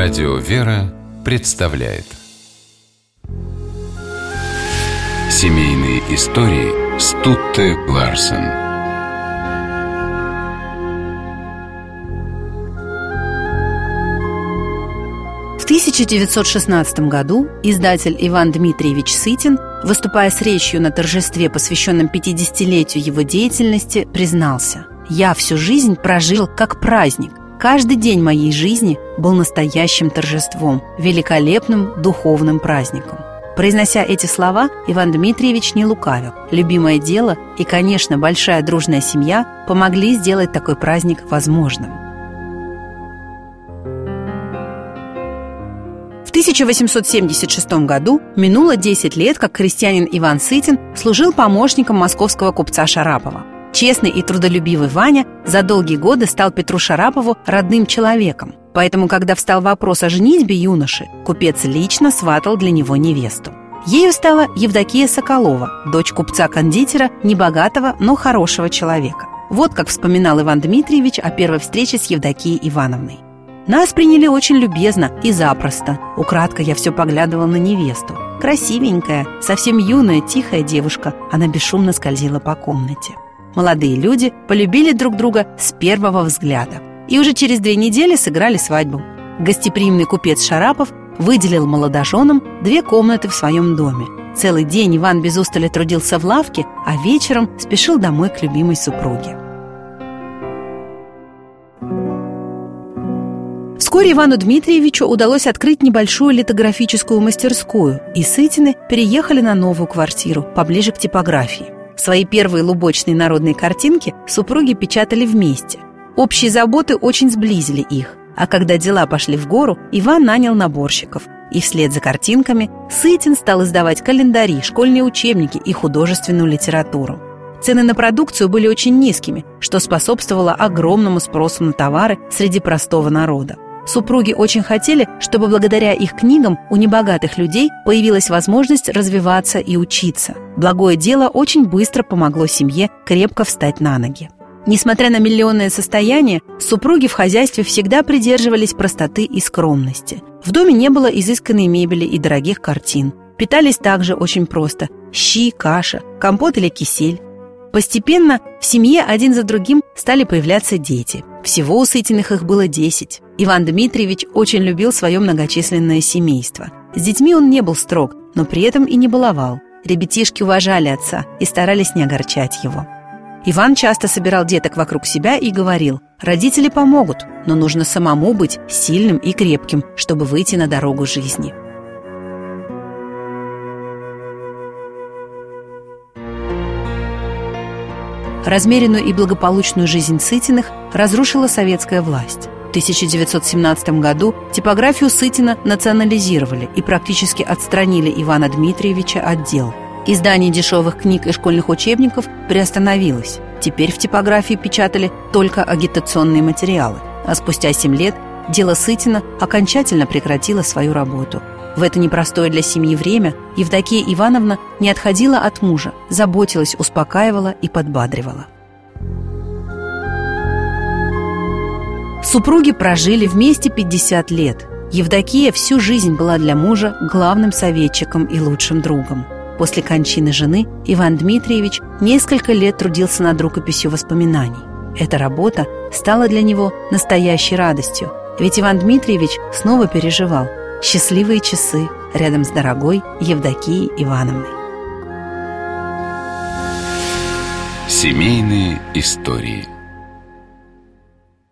Радио «Вера» представляет. Семейные истории Стутте Ларсен. В 1916 году издатель Иван Дмитриевич Сытин, выступая с речью на торжестве, посвященном 50-летию его деятельности, признался «Я всю жизнь прожил как праздник, Каждый день моей жизни был настоящим торжеством, великолепным духовным праздником. Произнося эти слова, Иван Дмитриевич не лукавил. Любимое дело и, конечно, большая дружная семья помогли сделать такой праздник возможным. В 1876 году минуло 10 лет, как крестьянин Иван Сытин служил помощником московского купца Шарапова. Честный и трудолюбивый Ваня за долгие годы стал Петру Шарапову родным человеком. Поэтому, когда встал вопрос о женитьбе юноши, купец лично сватал для него невесту. Ею стала Евдокия Соколова, дочь купца-кондитера, небогатого, но хорошего человека. Вот как вспоминал Иван Дмитриевич о первой встрече с Евдокией Ивановной. Нас приняли очень любезно и запросто. Украдко я все поглядывала на невесту. Красивенькая, совсем юная, тихая девушка. Она бесшумно скользила по комнате. Молодые люди полюбили друг друга с первого взгляда и уже через две недели сыграли свадьбу. Гостеприимный купец Шарапов выделил молодоженам две комнаты в своем доме. Целый день Иван без устали трудился в лавке, а вечером спешил домой к любимой супруге. Вскоре Ивану Дмитриевичу удалось открыть небольшую литографическую мастерскую, и Сытины переехали на новую квартиру, поближе к типографии. Свои первые лубочные народные картинки супруги печатали вместе. Общие заботы очень сблизили их. А когда дела пошли в гору, Иван нанял наборщиков. И вслед за картинками Сытин стал издавать календари, школьные учебники и художественную литературу. Цены на продукцию были очень низкими, что способствовало огромному спросу на товары среди простого народа. Супруги очень хотели, чтобы благодаря их книгам у небогатых людей появилась возможность развиваться и учиться. Благое дело очень быстро помогло семье крепко встать на ноги. Несмотря на миллионное состояние, супруги в хозяйстве всегда придерживались простоты и скромности. В доме не было изысканной мебели и дорогих картин. Питались также очень просто – щи, каша, компот или кисель. Постепенно в семье один за другим стали появляться дети. Всего у Сытиных их было десять. Иван Дмитриевич очень любил свое многочисленное семейство. С детьми он не был строг, но при этом и не баловал. Ребятишки уважали отца и старались не огорчать его. Иван часто собирал деток вокруг себя и говорил, родители помогут, но нужно самому быть сильным и крепким, чтобы выйти на дорогу жизни. Размеренную и благополучную жизнь Сытиных разрушила советская власть. В 1917 году типографию Сытина национализировали и практически отстранили Ивана Дмитриевича от дел. Издание дешевых книг и школьных учебников приостановилось. Теперь в типографии печатали только агитационные материалы. А спустя 7 лет дело Сытина окончательно прекратило свою работу. В это непростое для семьи время Евдокия Ивановна не отходила от мужа, заботилась, успокаивала и подбадривала. Супруги прожили вместе 50 лет. Евдокия всю жизнь была для мужа главным советчиком и лучшим другом. После кончины жены Иван Дмитриевич несколько лет трудился над рукописью воспоминаний. Эта работа стала для него настоящей радостью, ведь Иван Дмитриевич снова переживал счастливые часы рядом с дорогой Евдокией Ивановной. Семейные истории –